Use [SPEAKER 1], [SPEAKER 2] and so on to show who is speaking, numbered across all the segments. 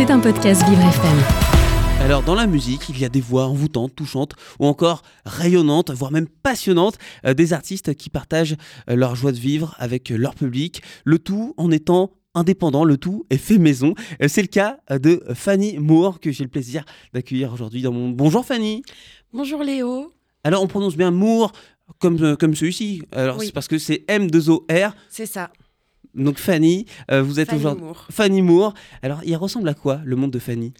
[SPEAKER 1] C'est un podcast Vivre FM.
[SPEAKER 2] Alors dans la musique, il y a des voix envoûtantes, touchantes ou encore rayonnantes, voire même passionnantes, euh, des artistes qui partagent euh, leur joie de vivre avec leur public, le tout en étant indépendant, le tout est fait maison. Euh, C'est le cas de Fanny Moore que j'ai le plaisir d'accueillir aujourd'hui dans mon... Bonjour Fanny
[SPEAKER 3] Bonjour Léo.
[SPEAKER 2] Alors on prononce bien Moore comme, euh, comme celui-ci. Alors
[SPEAKER 3] Oui.
[SPEAKER 2] c'est parce que c'est M2OR.
[SPEAKER 3] C'est ça.
[SPEAKER 2] Donc Fanny, euh, vous êtes
[SPEAKER 3] Fanny
[SPEAKER 2] aujourd'hui...
[SPEAKER 3] Moore.
[SPEAKER 2] Fanny Moore. Alors il ressemble à quoi le monde de Fanny?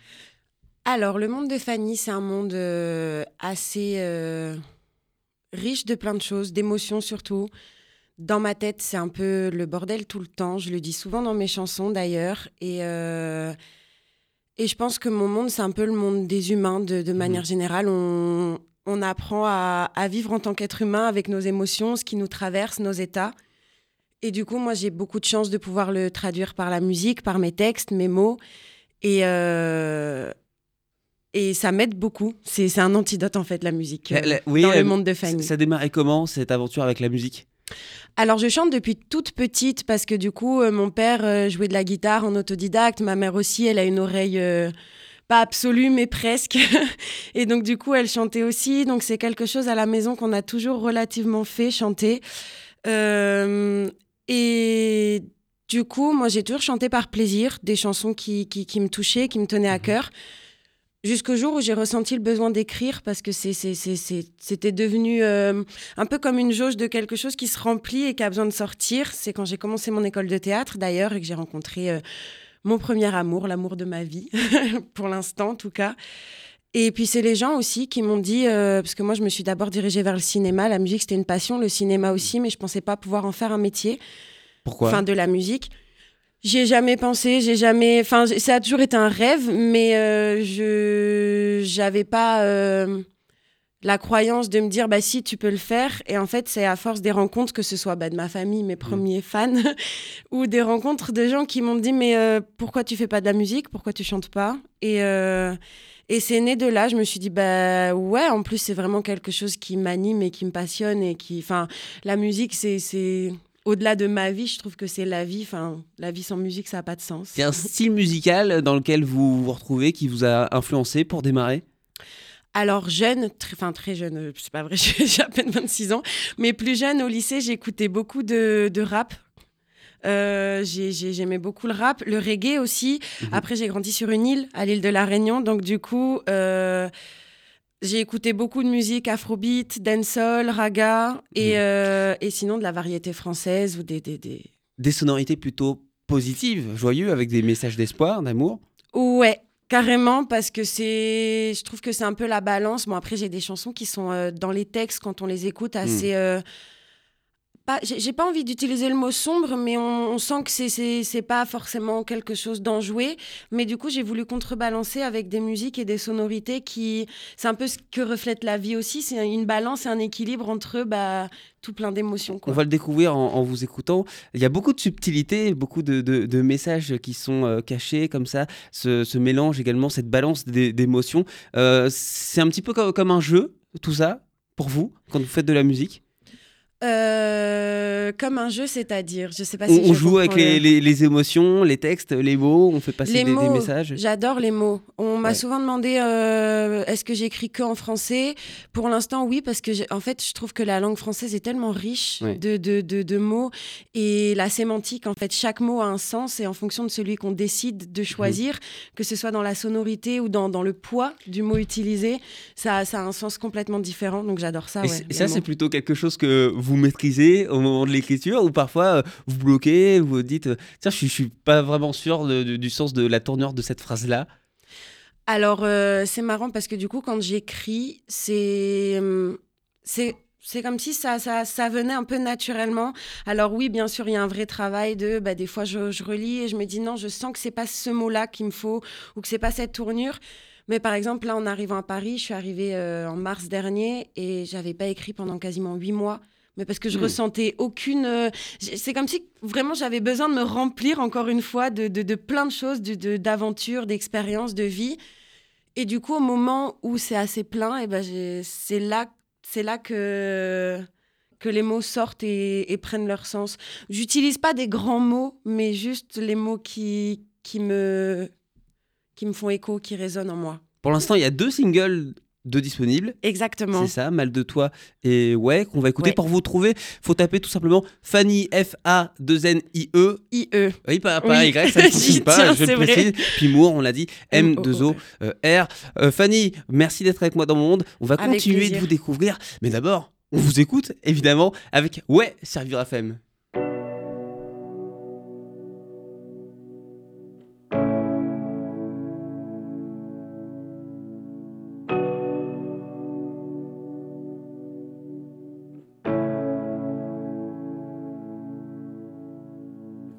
[SPEAKER 3] Alors, le monde de Fanny, c'est un monde euh, assez euh, riche de plein de choses, d'émotions surtout. Dans ma tête, c'est un peu le bordel tout le temps. Je le dis souvent dans mes chansons d'ailleurs. Et, et je pense que mon monde, c'est un peu le monde des humains de, de manière générale. On, on apprend à, à vivre en tant qu'être humain avec nos émotions, ce qui nous traverse, nos états. Et du coup, moi, j'ai beaucoup de chance de pouvoir le traduire par la musique, par mes textes, mes mots. Et, euh, et ça m'aide beaucoup. C'est un antidote, en fait, la musique, euh,
[SPEAKER 2] La- la- oui,
[SPEAKER 3] dans
[SPEAKER 2] euh,
[SPEAKER 3] le monde de Fanny.
[SPEAKER 2] Ça démarrait comment cette aventure avec la musique?
[SPEAKER 3] Alors, je chante depuis toute petite parce que du coup, euh, mon père euh, jouait de la guitare en autodidacte. Ma mère aussi, elle a une oreille euh, pas absolue, mais presque. et donc, du coup, elle chantait aussi. Donc, c'est quelque chose à la maison qu'on a toujours relativement fait chanter. Et du coup, moi, j'ai toujours chanté par plaisir des chansons qui, qui, qui me touchaient, qui me tenaient à cœur. Jusqu'au jour où j'ai ressenti le besoin d'écrire parce que c'était devenu euh, un peu comme une jauge de quelque chose qui se remplit et qui a besoin de sortir. C'est quand j'ai commencé mon école de théâtre d'ailleurs et que j'ai rencontré euh, mon premier amour, l'amour de ma vie, pour l'instant en tout cas. Et puis c'est les gens aussi qui m'ont dit, euh, parce que moi je me suis d'abord dirigée vers le cinéma, la musique c'était une passion, le cinéma aussi, mais je pensais pas pouvoir en faire un métier,
[SPEAKER 2] Pourquoi?
[SPEAKER 3] Enfin de la musique. J'y ai jamais pensé, j'ai jamais, enfin ça a toujours été un rêve, mais euh, je j'avais pas euh, la croyance de me dire bah si tu peux le faire. Et en fait c'est à force des rencontres que ce soit bah, de ma famille, mes premiers fans, ou des rencontres de gens qui m'ont dit mais pourquoi tu fais pas de la musique, pourquoi tu chantes pas? Et et c'est né de là, je me suis dit, bah ouais, en plus, c'est vraiment quelque chose qui m'anime et qui me passionne. Et qui, enfin, la musique, c'est, c'est au-delà de ma vie, je trouve que c'est la vie. Enfin, la vie sans musique, ça n'a pas de sens.
[SPEAKER 2] C'est un style musical dans lequel vous vous retrouvez qui vous a influencé pour démarrer?
[SPEAKER 3] Alors, jeune, tr- enfin très jeune, euh, c'est pas vrai, j'ai j'ai à peine 26 ans, mais plus jeune, au lycée, j'écoutais beaucoup de, de rap. Euh, j'ai- j'ai- J'aimais beaucoup le rap, le reggae aussi.
[SPEAKER 2] Mhm.
[SPEAKER 3] Après, j'ai grandi sur une île, à l'île de la Réunion. Donc, du coup, euh, j'ai écouté beaucoup de musique afrobeat, dancehall, raga et,
[SPEAKER 2] Mhm.
[SPEAKER 3] euh, et sinon de la variété française ou des. des, des...
[SPEAKER 2] Des sonorités plutôt positives, joyeux, avec des messages d'espoir, d'amour.
[SPEAKER 3] Ouais. Carrément, parce que c'est. Je trouve que c'est un peu la balance. Bon, après, j'ai des chansons qui sont euh, dans les textes, quand on les écoute, assez. euh, pas- J'ai pas envie d'utiliser le mot sombre, mais on, sent que c'est- pas forcément quelque chose d'enjoué. Mais du coup, j'ai voulu contrebalancer avec des musiques et des sonorités qui. C'est un peu ce que reflète la vie aussi. C'est une balance et un équilibre entre bah, tout plein d'émotions.
[SPEAKER 2] On va le découvrir en, vous écoutant. Il y a beaucoup de subtilités, beaucoup de, de- messages qui sont euh, cachés comme ça, ce, ce mélange également, cette balance d'é- d'émotions. Euh, c'est un petit peu comme, comme un jeu, tout ça, pour vous, quand vous faites de la musique?
[SPEAKER 3] Euh, comme un jeu, c'est-à-dire, je sais pas si
[SPEAKER 2] on joue avec les, les- les émotions, les textes, les mots, on fait passer
[SPEAKER 3] Les
[SPEAKER 2] des, messages.
[SPEAKER 3] J'adore les mots. On m'a
[SPEAKER 2] Ouais.
[SPEAKER 3] souvent demandé euh, est-ce que j'écris que en français? Pour l'instant, oui, parce que en fait, je trouve que la langue française est tellement riche
[SPEAKER 2] Ouais.
[SPEAKER 3] de, de, de, de mots et la sémantique. En fait, chaque mot a un sens et en fonction de celui qu'on décide de choisir, que ce soit dans la sonorité ou dans, dans le poids du mot utilisé, ça, ça a un sens complètement différent. Donc j'adore ça.
[SPEAKER 2] Et,
[SPEAKER 3] ouais,
[SPEAKER 2] ça, c'est plutôt quelque chose que vous maîtrisez au moment de l'écriture ou parfois euh, vous bloquez, vous vous dites euh, tiens, je suis, pas vraiment sûr du sens de la tournure de cette phrase-là?
[SPEAKER 3] Alors, euh, c'est marrant parce que du coup, quand j'écris, c'est. c'est comme si ça, ça, venait un peu naturellement. Alors oui, bien sûr, il y a un vrai travail de, bah, des fois, je, relis et je me dis non, je sens que c'est pas ce mot-là qu'il me faut ou que c'est pas cette tournure. Mais par exemple, là, en arrivant à Paris, je suis arrivée en mars dernier et j'avais pas écrit pendant quasiment huit mois. Mais parce que je
[SPEAKER 2] Hmm.
[SPEAKER 3] ressentais aucune. euh, c'est comme si vraiment j'avais besoin de me remplir encore une fois de, de, de plein de choses, de- d'aventures, d'expériences, de vie. Et du coup, au moment où c'est assez plein, et ben c'est là, c'est là que que les mots sortent et, et prennent leur sens. J'utilise pas des grands mots, mais juste les mots qui qui me
[SPEAKER 4] qui me font écho, qui résonnent en moi.
[SPEAKER 2] Pour l'instant, il y a deux singles de disponibles.
[SPEAKER 4] Exactement.
[SPEAKER 2] C'est ça, Mal de toi et ouais, qu'on va écouter.
[SPEAKER 4] Ouais.
[SPEAKER 2] Pour vous trouver, faut taper tout simplement Fanny F-A-2-N-I-E.
[SPEAKER 4] IE.
[SPEAKER 2] Oui, pas, pas
[SPEAKER 4] Oui.
[SPEAKER 2] Y, ça ne pas,
[SPEAKER 4] tiens,
[SPEAKER 2] je le précise. Puis Moore, on l'a dit,
[SPEAKER 4] M-O-O-R.
[SPEAKER 2] M2O-R. Euh, Fanny, merci d'être avec moi dans mon monde. On va
[SPEAKER 4] Avec
[SPEAKER 2] continuer de
[SPEAKER 4] plaisir.
[SPEAKER 2] vous découvrir. Mais d'abord, on vous écoute, évidemment, avec Ouais, Servir FM.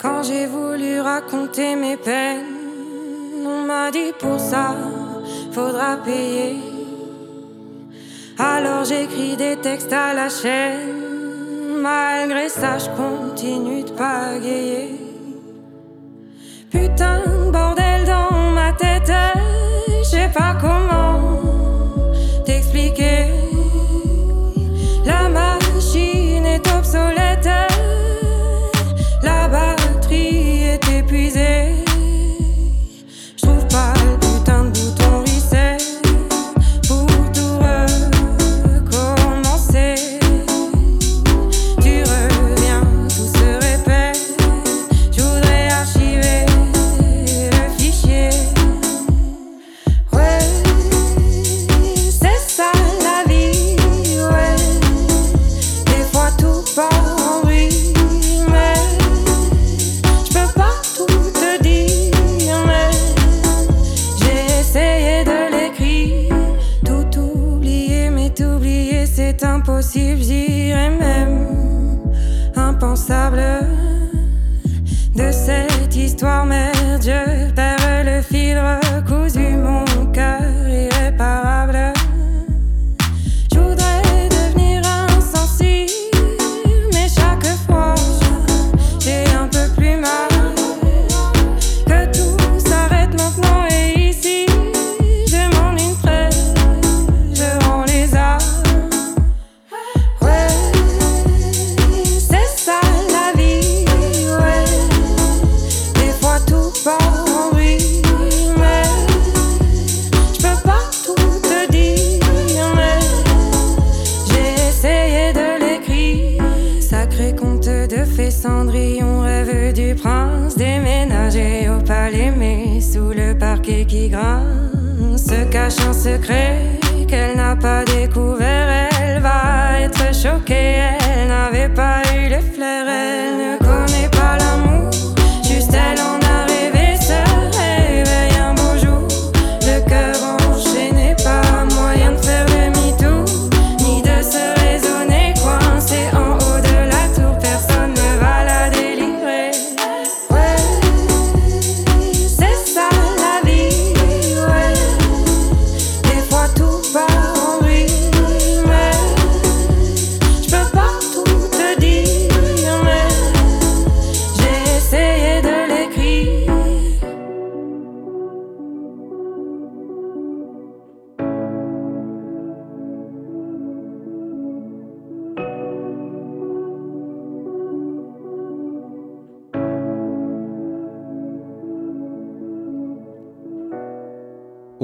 [SPEAKER 3] Quand j'ai voulu raconter mes peines, on m'a dit pour ça, faudra payer. Alors j'écris des textes à la chaîne, malgré ça je continue de pagayer. Putain de bordel dans ma tête, je sais pas comment t'expliquer.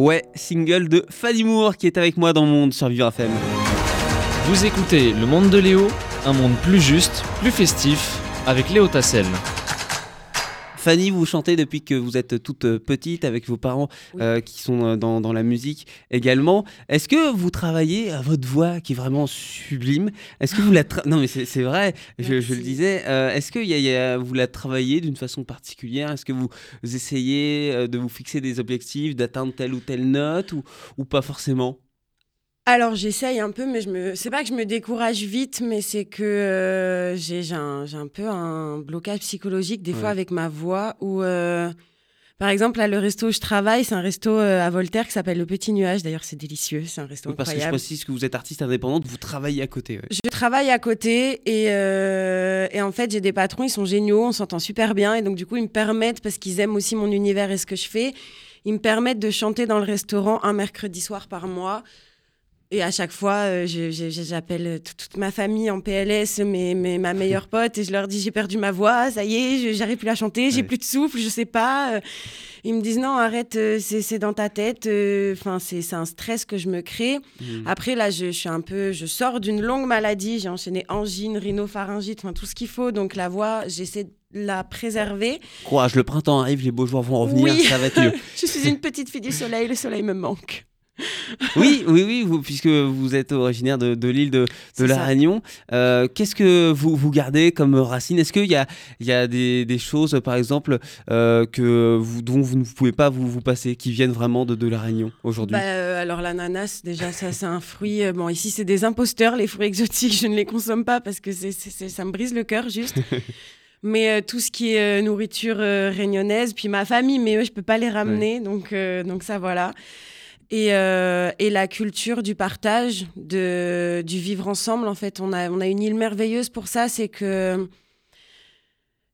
[SPEAKER 3] Ouais,
[SPEAKER 2] single de Fanny Moore qui est avec moi dans mon monde sur Vivre FM.
[SPEAKER 5] Vous écoutez Le Monde de Léo, un monde plus juste, plus festif, avec Léo Tassel.
[SPEAKER 2] Fanny, vous chantez depuis que vous êtes toute euh, petite avec vos parents
[SPEAKER 4] Oui.
[SPEAKER 2] euh, qui sont euh, dans, dans la musique également. Est-ce que vous travaillez à votre voix qui est vraiment sublime? Est-ce que vous la non mais c'est vrai, je, je le disais. euh, Est-ce que y a- y a- vous la travaillez d'une façon particulière? Est-ce que vous essayez de vous fixer des objectifs, d'atteindre telle ou telle note ou, ou pas forcément?
[SPEAKER 4] Alors j'essaye un peu, mais je me, c'est pas que je me décourage vite, mais c'est que euh, j'ai, j'ai un, j'ai un peu un blocage psychologique des
[SPEAKER 2] Ouais.
[SPEAKER 4] fois avec ma voix. Où, euh, par exemple, là, le resto où je travaille, c'est un resto euh, à Voltaire qui s'appelle Le Petit Nuage. D'ailleurs, c'est délicieux, c'est un resto
[SPEAKER 2] Oui, Parce que je
[SPEAKER 4] incroyable.
[SPEAKER 2] précise que vous êtes artiste indépendante, vous travaillez à côté. ouais.
[SPEAKER 4] Je travaille à côté et, et en fait, j'ai des patrons, ils sont géniaux, on s'entend super bien. Et donc, du coup, ils me permettent, parce qu'ils aiment aussi mon univers et ce que je fais, ils me permettent de chanter dans le restaurant un mercredi soir par mois.
[SPEAKER 3] Et à chaque fois, euh, j'appelle tout- toute ma famille en PLS, mes, mes- ma meilleure pote, et je leur dis j'ai perdu ma voix, ça y est, j'arrive plus à chanter, j'ai
[SPEAKER 2] Ouais.
[SPEAKER 3] plus de souffle, je sais pas. Euh, Ils me disent non, arrête, euh, c'est dans ta tête. Enfin, c'est un stress que je me crée.
[SPEAKER 2] Mhm.
[SPEAKER 3] Après, là, je, je suis un peu, je sors d'une longue maladie. J'ai enchaîné angine, rhinopharyngite, enfin tout ce qu'il faut. Donc la voix, j'essaie de la préserver.
[SPEAKER 2] Courage, le printemps arrive, les beaux jours vont revenir,
[SPEAKER 3] Oui.
[SPEAKER 2] ça va être mieux.
[SPEAKER 3] Je suis une petite fille du soleil, le soleil me manque.
[SPEAKER 2] Oui, oui, oui, vous- puisque vous êtes originaire de, de l'île de, la
[SPEAKER 3] ça.
[SPEAKER 2] Réunion. euh, Qu'est-ce que vous, vous gardez comme racine? Est-ce qu'il y a, il y a des, des choses, par exemple, euh, que vous, dont vous ne pouvez pas vous, vous passer, qui viennent vraiment de, de la Réunion aujourd'hui?
[SPEAKER 3] Bah, euh, alors l'ananas, déjà, ça c'est un fruit. bon, ici c'est des imposteurs, les fruits exotiques, je ne les consomme pas parce que c'est, ça me brise le cœur juste. mais euh, tout ce qui est euh, nourriture euh, réunionnaise, puis ma famille, mais eux, je peux pas les ramener, donc, donc ça voilà. Et, euh, et la culture du partage, de, du vivre ensemble, en fait, on a, on a une île merveilleuse pour ça, c'est que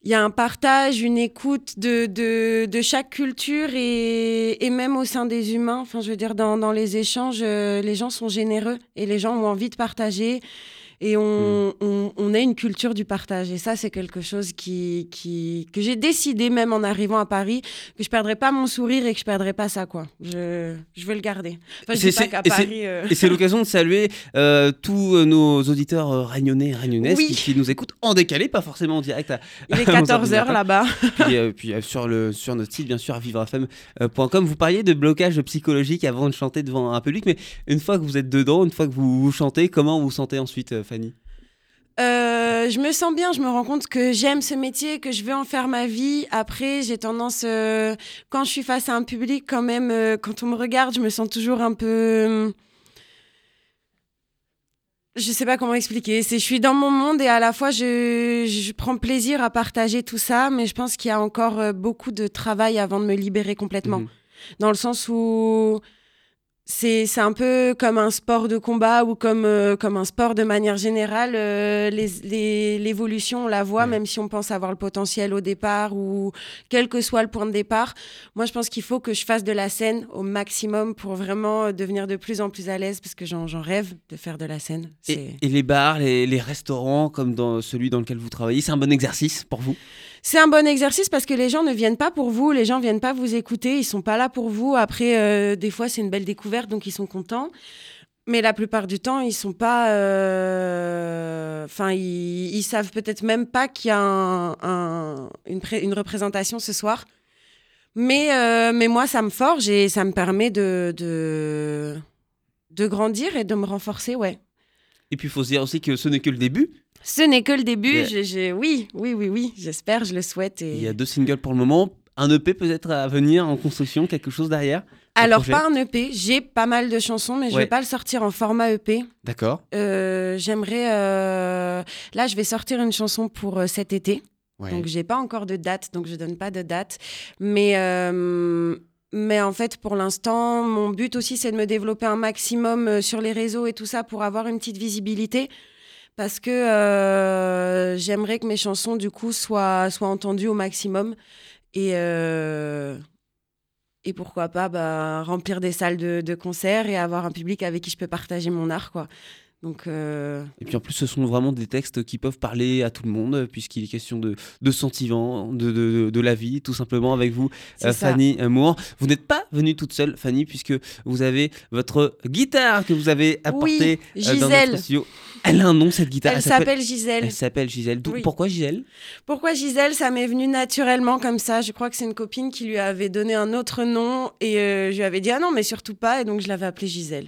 [SPEAKER 3] il y a un partage, une écoute de, de, de chaque culture et, et même au sein des humains. Enfin, je veux dire, dans, dans les échanges, euh, les gens sont généreux et les gens ont envie de partager. Et on, on, on a une culture du partage. Et ça, c'est quelque chose qui, qui, que j'ai décidé, même en arrivant à Paris, que je perdrais pas mon sourire et que je perdrais pas ça, quoi. Je, je veux le garder. Enfin, je pas
[SPEAKER 2] et
[SPEAKER 3] Paris... euh,
[SPEAKER 2] Et c'est l'occasion de saluer euh, tous euh, nos auditeurs euh, réunionnais et réunionnaises
[SPEAKER 3] Oui.
[SPEAKER 2] qui, qui nous écoutent en décalé, pas forcément en direct. À,
[SPEAKER 3] Il est
[SPEAKER 2] à 11 heures
[SPEAKER 3] 14
[SPEAKER 2] du
[SPEAKER 3] heures
[SPEAKER 2] matin.
[SPEAKER 3] là-bas.
[SPEAKER 2] puis, euh, puis, euh, sur, le, sur notre site, bien sûr, vivrefm.com. Vous parliez de blocage psychologique avant de chanter devant un public, mais une fois que vous êtes dedans, une fois que vous, vous chantez, comment vous vous sentez ensuite, euh, Fanny
[SPEAKER 3] Euh, je me sens bien, je me rends compte que j'aime ce métier, que je veux en faire ma vie. Après, j'ai tendance, euh, quand je suis face à un public, quand même, euh, quand on me regarde, je me sens toujours un peu... euh, Je sais pas comment expliquer. C'est, je suis dans mon monde et à la fois, je, je prends plaisir à partager tout ça, mais je pense qu'il y a encore beaucoup de travail avant de me libérer complètement
[SPEAKER 2] Mhm.
[SPEAKER 3] dans le sens où c'est un peu comme un sport de combat ou comme, euh, comme un sport de manière générale. euh, les- les- L'évolution, on la voit,
[SPEAKER 2] Ouais.
[SPEAKER 3] même si on pense avoir le potentiel au départ ou quel que soit le point de départ. Moi, je pense qu'il faut que je fasse de la scène au maximum pour vraiment euh, devenir de plus en plus à l'aise parce que j'en rêve de faire de la scène.
[SPEAKER 2] Et les bars, les, les restaurants, comme dans celui dans lequel vous travaillez, c'est un bon exercice pour vous?
[SPEAKER 3] C'est un bon exercice parce que les gens ne viennent pas pour vous, les gens viennent pas vous écouter, ils sont pas là pour vous. Après, euh, des fois, c'est une belle découverte, donc ils sont contents. Mais la plupart du temps, ils sont pas. euh, Enfin, ils, savent peut-être même pas qu'il y a une représentation ce soir. Mais, euh, mais moi, ça me forge et ça me permet de, de, de grandir et de me renforcer, ouais.
[SPEAKER 2] Et puis il faut se dire aussi que ce n'est que le début.
[SPEAKER 3] Ce n'est que le début.
[SPEAKER 2] Yeah.
[SPEAKER 3] Oui, oui, oui, oui. J'espère, je le souhaite. Et...
[SPEAKER 2] Il y a deux singles pour le moment. Un EP peut-être à venir en construction, quelque chose derrière
[SPEAKER 3] Alors, pas un EP. J'ai pas mal de chansons, mais je
[SPEAKER 2] Ouais.
[SPEAKER 3] vais pas le sortir en format EP.
[SPEAKER 2] D'accord.
[SPEAKER 3] Euh, J'aimerais. euh, Là, je vais sortir une chanson pour euh, cet été.
[SPEAKER 2] Ouais.
[SPEAKER 3] Donc, j'ai pas encore de date, donc je donne pas de date. Mais. Mais en fait, pour l'instant, mon but aussi, c'est de me développer un maximum sur les réseaux et tout ça pour avoir une petite visibilité. Parce que euh, j'aimerais que mes chansons, du coup, soient, soient entendues au maximum. Et, euh, et pourquoi pas bah, remplir des salles de, de concert et avoir un public avec qui je peux partager mon art. Quoi. Donc, euh,
[SPEAKER 2] Et puis en plus, ce sont vraiment des textes qui peuvent parler à tout le monde, puisqu'il est question de, de sentiments, de, de, de la vie, tout simplement, avec vous, euh. Fanny Moore. Vous n'êtes pas venue toute seule, Fanny, puisque vous avez votre guitare que vous avez apportée
[SPEAKER 3] Oui,
[SPEAKER 2] euh, dans
[SPEAKER 3] Gisèle.
[SPEAKER 2] notre studio. Elle a un nom, cette guitare.
[SPEAKER 3] Elle s'appelle Gisèle.
[SPEAKER 2] Elle s'appelle Gisèle.
[SPEAKER 3] Oui.
[SPEAKER 2] Pourquoi Gisèle?
[SPEAKER 3] Pourquoi Gisèle? Ça m'est venu naturellement comme ça. Je crois que c'est une copine qui lui avait donné un autre nom et euh, je lui avais dit ah non mais surtout pas et donc je l'avais appelée Gisèle.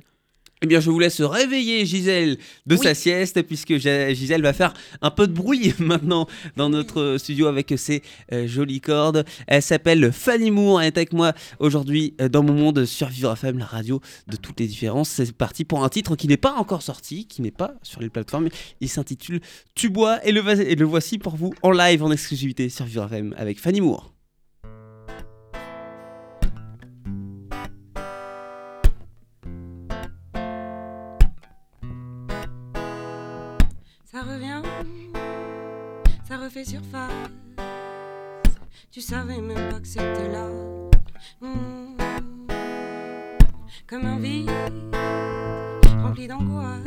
[SPEAKER 2] Eh bien, je vous laisse réveiller Gisèle de
[SPEAKER 3] Oui.
[SPEAKER 2] sa sieste, puisque Gisèle va faire un peu de bruit maintenant dans notre studio avec ses euh, jolies cordes. Elle s'appelle Fanny Moore, elle est avec moi aujourd'hui euh, dans mon monde sur Vivre FM, la radio de toutes les différences. C'est parti pour un titre qui n'est pas encore sorti, qui n'est pas sur les plateformes. Il s'intitule Tu bois et le, et le voici pour vous en live, en exclusivité sur Vivre FM avec Fanny Moore.
[SPEAKER 3] Ça refait surface. Tu savais même pas que c'était là. Hmm. Comme un vide, rempli d'angoisse.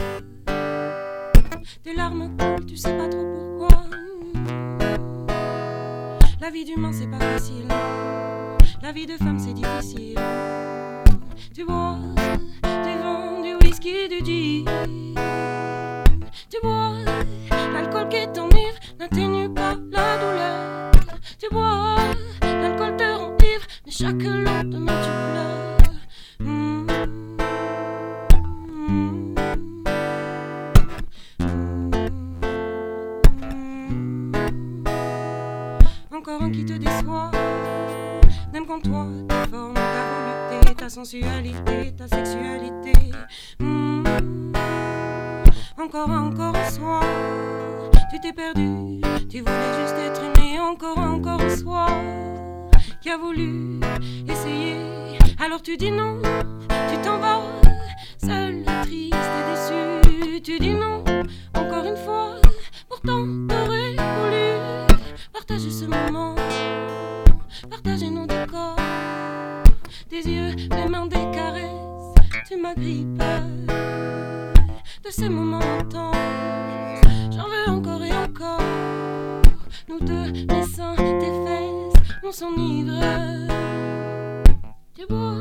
[SPEAKER 3] Tes larmes coulent, tu sais pas trop pourquoi. La vie d'humain, c'est pas facile. La vie de femme, c'est difficile. Tu bois du vin, du whisky, du gin. Tu bois l'alcool qui t'enivre, n'atténue pas la douleur. Tu bois l'alcool te rend ivre, mais chaque lendemain tu pleures. Encore un qui te déçoit. N'aime qu'en toi ta forme, ta volupté, ta sensualité, ta sexualité. Encore, encore un soir, tu t'es perdu. Tu voulais juste être aimé. Encore, encore un soir, qui a voulu essayer? Alors tu dis non, tu t'en vas, seul, triste et déçu. Tu dis non, encore une fois. Pourtant, t'aurais voulu partager ce moment, partager nos décors, des yeux, des mains, des caresses. Tu m'agrippes de ces moments intenses. Nous tes fesses, on s'enivre. Tu bois,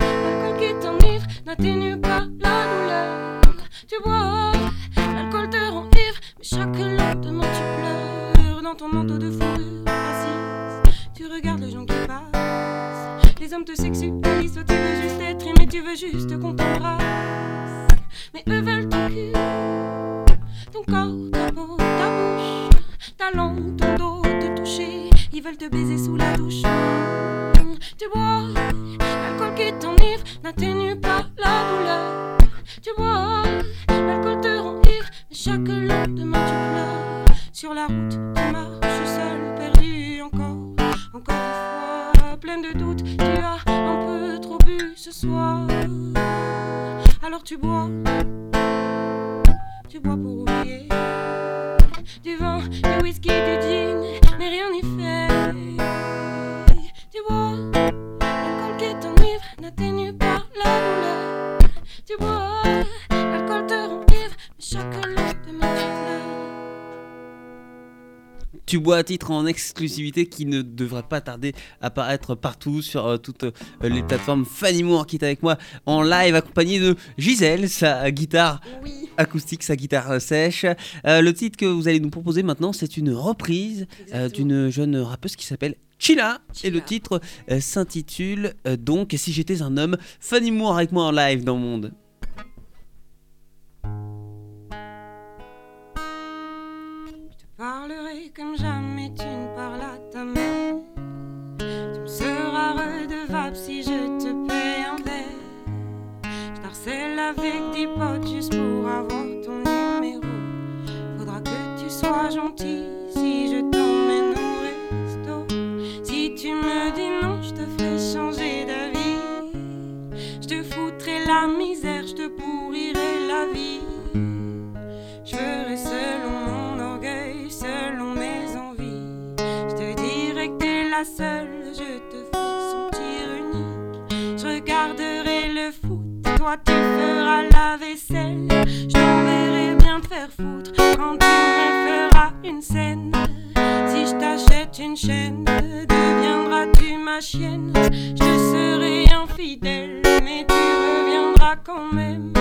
[SPEAKER 3] l'alcool qui t'enivre n'atténue pas la douleur. Tu bois, l'alcool te rend ivre, mais chaque lendemain tu pleures dans ton manteau de fourrure. Assise, tu regardes les gens qui passent. Les hommes te sexualisent, toi tu veux juste être aimé, tu veux juste qu'on t'embrasse. Mais eux veulent ton cul, ton corps, ton dos, te toucher. Ils veulent te baiser sous la douche. Tu bois, l'alcool qui t'enivre n'atténue pas la douleur. Tu bois, l'alcool te rend ivre, mais chaque lendemain tu pleures. Sur la route, tu marches seul, perdu encore, encore une fois, plein de doutes. Tu as un peu trop bu ce soir. Alors tu bois, tu bois pour oublier. Du whisky, du gin, mais rien n'y fait. Tu bois
[SPEAKER 2] à titre en exclusivité qui ne devrait pas tarder à apparaître partout sur euh, toutes euh, les plateformes. Fanny Moore qui est avec moi en live accompagnée de Gisèle, sa guitare
[SPEAKER 6] Oui,
[SPEAKER 2] acoustique, sa guitare sèche. Euh, le titre que vous allez nous proposer maintenant, c'est une reprise d'une jeune rappeuse qui s'appelle Chila. Et le titre euh, s'intitule euh, donc Si j'étais un homme. Fanny Moore avec moi en live dans le monde.
[SPEAKER 3] Comme jamais tu ne parles à ta mère. Tu me seras redevable si je te paye un verre. Je t'harcèle avec des potes juste pour avoir ton numéro. Faudra que tu sois gentil quand tu me feras une scène. Si je t'achète une chaîne, deviendras-tu ma chienne? Je serai infidèle, mais tu reviendras quand même.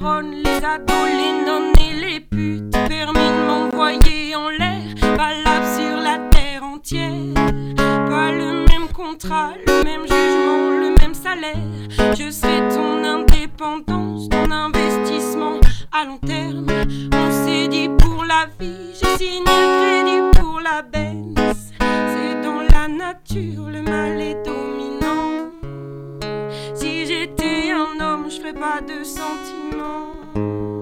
[SPEAKER 3] Les ados, les nonnes et les putes. Permis de m'envoyer en l'air, valable sur la terre entière. Pas le même contrat, le même jugement, le même salaire. Je serai ton indépendance, ton investissement.
[SPEAKER 1] à long terme. On s'est dit pour la vie, j'ai signé le crédit pour la Benz. C'est dans la nature, le mal est pas de sentiments.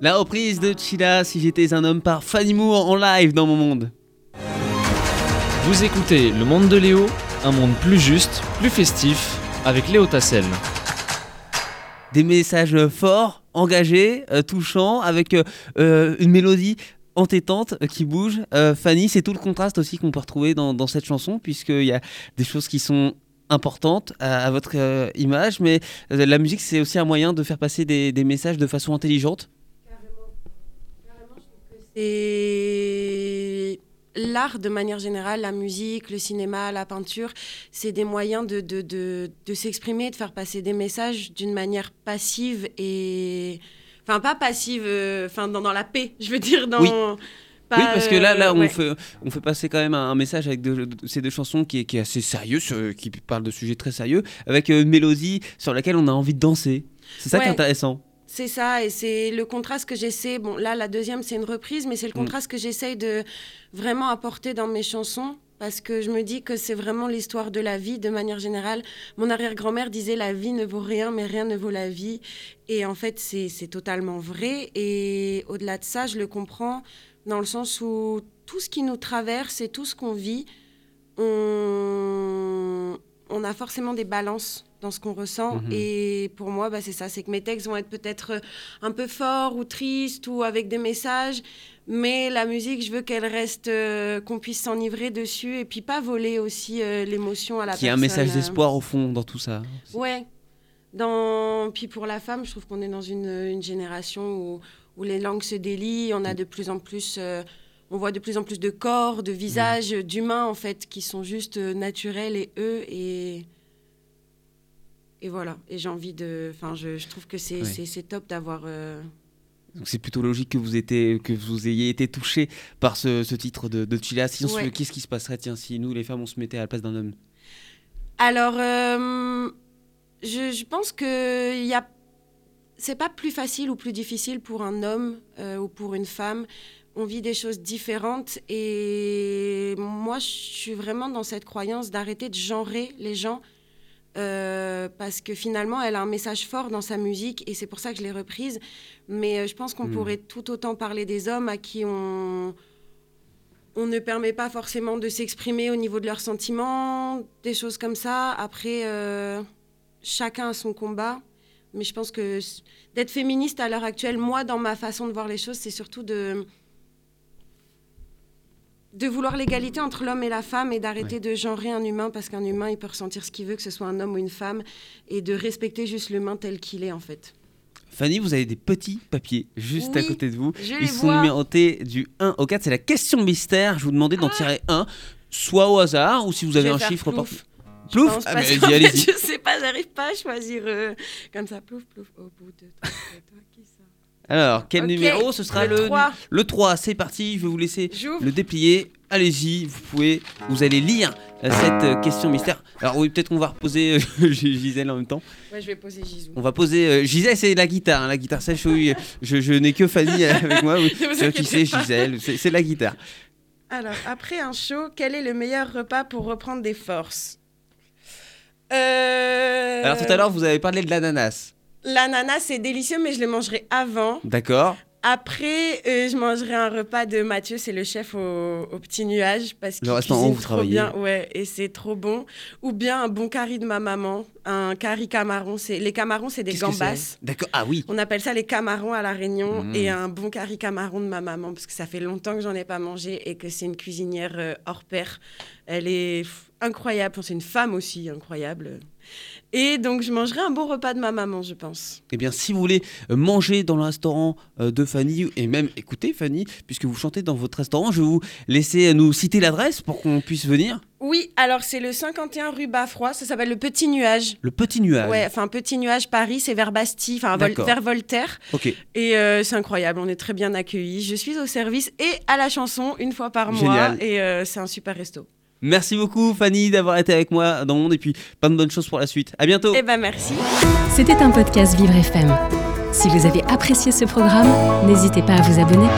[SPEAKER 2] La reprise de Chila, si j'étais un homme, par Fanny Moore en live dans mon monde.
[SPEAKER 5] Vous écoutez Le Monde de Léo, un monde plus juste, plus festif, avec Léo Tassel.
[SPEAKER 2] Des messages forts, engagés, euh, touchants, avec euh, euh, une mélodie entêtante qui bouge. Euh, Fanny, c'est tout le contraste aussi qu'on peut retrouver dans, dans cette chanson, puisqu'il y a des choses qui sont importantes à, à votre image, mais la musique, c'est aussi un moyen de faire passer des, des messages de façon intelligente.
[SPEAKER 3] Et l'art de manière générale, la musique, le cinéma, la peinture, c'est des moyens de, de, de, de s'exprimer, de faire passer des messages d'une manière passive et... Enfin, pas passive, euh, enfin, dans, dans la paix, je veux dire, dans...
[SPEAKER 2] Oui.
[SPEAKER 3] pas,
[SPEAKER 2] oui, parce que là, là
[SPEAKER 3] euh,
[SPEAKER 2] on,
[SPEAKER 3] ouais.
[SPEAKER 2] fait, on fait passer quand même un, un message avec de- ces deux chansons qui est, qui est assez sérieux, sur- qui parle de sujets très sérieux, avec euh, une mélodie sur laquelle on a envie de danser. C'est ça qui est intéressant.
[SPEAKER 3] C'est ça, et c'est le contraste que j'essaie. Bon, là, la deuxième, c'est une reprise, mais c'est le
[SPEAKER 2] Mm.
[SPEAKER 3] contraste que j'essaye de vraiment apporter dans mes chansons. Parce que je me dis que c'est vraiment l'histoire de la vie de manière générale. Mon arrière-grand-mère disait la vie ne vaut rien, mais rien ne vaut la vie. Et en fait, c'est c'est totalement vrai. Et au-delà de ça, je le comprends dans le sens où tout ce qui nous traverse et tout ce qu'on vit, on, on a forcément des balances dans ce qu'on ressent.
[SPEAKER 2] Mhm.
[SPEAKER 3] Et pour moi, bah, c'est ça, c'est que mes textes vont être peut-être euh, un peu forts ou tristes ou avec des messages. Mais la musique, je veux qu'elle reste, euh, qu'on puisse s'enivrer dessus et puis pas voler aussi euh, l'émotion à la
[SPEAKER 2] Qui a un
[SPEAKER 3] personne.
[SPEAKER 2] message d'espoir au fond dans tout ça.
[SPEAKER 3] Ouais. Dans... Puis pour la femme, je trouve qu'on est dans une, une génération où, où les langues se délient. On a de plus en plus. euh, on voit de plus en plus de corps, de visages, d'humains, en fait, qui sont juste naturels et eux. Et, et voilà. Et j'ai envie de. Enfin, je, je trouve que c'est
[SPEAKER 2] Ouais.
[SPEAKER 3] top d'avoir. euh,
[SPEAKER 2] Donc c'est plutôt logique que vous, étiez, que vous ayez été touché par ce, ce titre de, de Chila. Sinon,
[SPEAKER 3] Ouais.
[SPEAKER 2] qu'est-ce qui se passerait tiens, si nous, les femmes, on se mettait à la place d'un homme?
[SPEAKER 3] Alors, euh, je, je pense que y a... c'est pas plus facile ou plus difficile pour un homme euh, ou pour une femme. On vit des choses différentes et moi, je suis vraiment dans cette croyance d'arrêter de genrer les gens euh, parce que finalement, elle a un message fort dans sa musique et c'est pour ça que je l'ai reprise. Mais euh, je pense qu'on
[SPEAKER 2] Hmm.
[SPEAKER 3] pourrait tout autant parler des hommes à qui on on ne permet pas forcément de s'exprimer au niveau de leurs sentiments, des choses comme ça. Après, euh, chacun a son combat. Mais je pense que d'être féministe à l'heure actuelle, moi, dans ma façon de voir les choses, c'est surtout de, de vouloir l'égalité entre l'homme et la femme et d'arrêter de genrer un humain parce qu'un humain, il peut ressentir ce qu'il veut, que ce soit un homme ou une femme, et de respecter juste l'humain tel qu'il est, en fait.
[SPEAKER 2] Fanny, vous avez des petits papiers juste à côté de vous.
[SPEAKER 3] je
[SPEAKER 2] Ils
[SPEAKER 3] les
[SPEAKER 2] sont
[SPEAKER 3] vois.
[SPEAKER 2] numérotés du 1 au 4. C'est la question mystère. Je vous demandais d'en tirer un, soit au hasard, ou si vous avez un chiffre. par-
[SPEAKER 3] plouf? Je
[SPEAKER 2] Ah,
[SPEAKER 3] fait,
[SPEAKER 2] allez-y.
[SPEAKER 3] Je sais pas, j'arrive pas à choisir euh, comme ça. Plouf, plouf, au bout de toi, toi, qui ça
[SPEAKER 2] Alors, quel numéro Ce sera
[SPEAKER 3] le
[SPEAKER 2] le,
[SPEAKER 3] trois.
[SPEAKER 2] le 3. C'est parti. Je vais vous laisser le déplier. Allez-y, vous pouvez, vous allez lire euh, cette euh, question mystère. Alors oui, peut-être qu'on va reposer euh, Gisèle en même temps.
[SPEAKER 3] Ouais, je vais poser Gisou.
[SPEAKER 2] On va poser euh, Gisèle, c'est la guitare, hein, la guitare sèche. Oui, je, je n'ai que Fanny avec moi. Oui.
[SPEAKER 3] Vous
[SPEAKER 2] qui c'est. Gisèle, c'est c'est la guitare.
[SPEAKER 3] Alors, après un show, quel est le meilleur repas pour reprendre des forces? Euh,
[SPEAKER 2] Alors tout à l'heure, vous avez parlé de l'ananas.
[SPEAKER 3] L'ananas, c'est délicieux, mais je le mangerai avant.
[SPEAKER 2] D'accord.
[SPEAKER 3] Après, euh, je mangerai un repas de Mathieu, c'est le chef au, au petit nuage parce qu'il cuisine trop
[SPEAKER 2] travaillez.
[SPEAKER 3] bien, ouais, et c'est trop bon. Ou bien un bon curry de ma maman, un curry camarón. C'est les camarons, c'est des gambas.
[SPEAKER 2] D'accord. Ah oui.
[SPEAKER 3] On appelle ça les camarons à la Réunion
[SPEAKER 2] Mm.
[SPEAKER 3] et un bon curry camaron de ma maman parce que ça fait longtemps que j'en ai pas mangé et que c'est une cuisinière euh, hors pair. Elle est incroyable, c'est une femme aussi incroyable. Et donc je mangerai un bon repas de ma maman, je pense.
[SPEAKER 2] Eh bien, si vous voulez euh, manger dans le restaurant euh, de Fanny, et même écouter Fanny, puisque vous chantez dans votre restaurant, je vais vous laisser euh, nous citer l'adresse pour qu'on puisse venir.
[SPEAKER 3] Oui, alors c'est le 51 rue Bafroid, ça s'appelle le Petit Nuage.
[SPEAKER 2] Le Petit Nuage.
[SPEAKER 3] Ouais, enfin Petit Nuage Paris, c'est vers Bastille, enfin Vol- vers Voltaire.
[SPEAKER 2] Ok.
[SPEAKER 3] Et euh, c'est incroyable, on est très bien accueillis. Je suis au service et à la chanson une fois par mois. Et euh, c'est un super resto.
[SPEAKER 2] Merci beaucoup Fanny d'avoir été avec moi dans Monde et puis plein de bonnes choses pour la suite. À bientôt.
[SPEAKER 3] Eh ben merci.
[SPEAKER 7] C'était un podcast Vivre FM. Si vous avez apprécié ce programme, n'hésitez pas à vous abonner.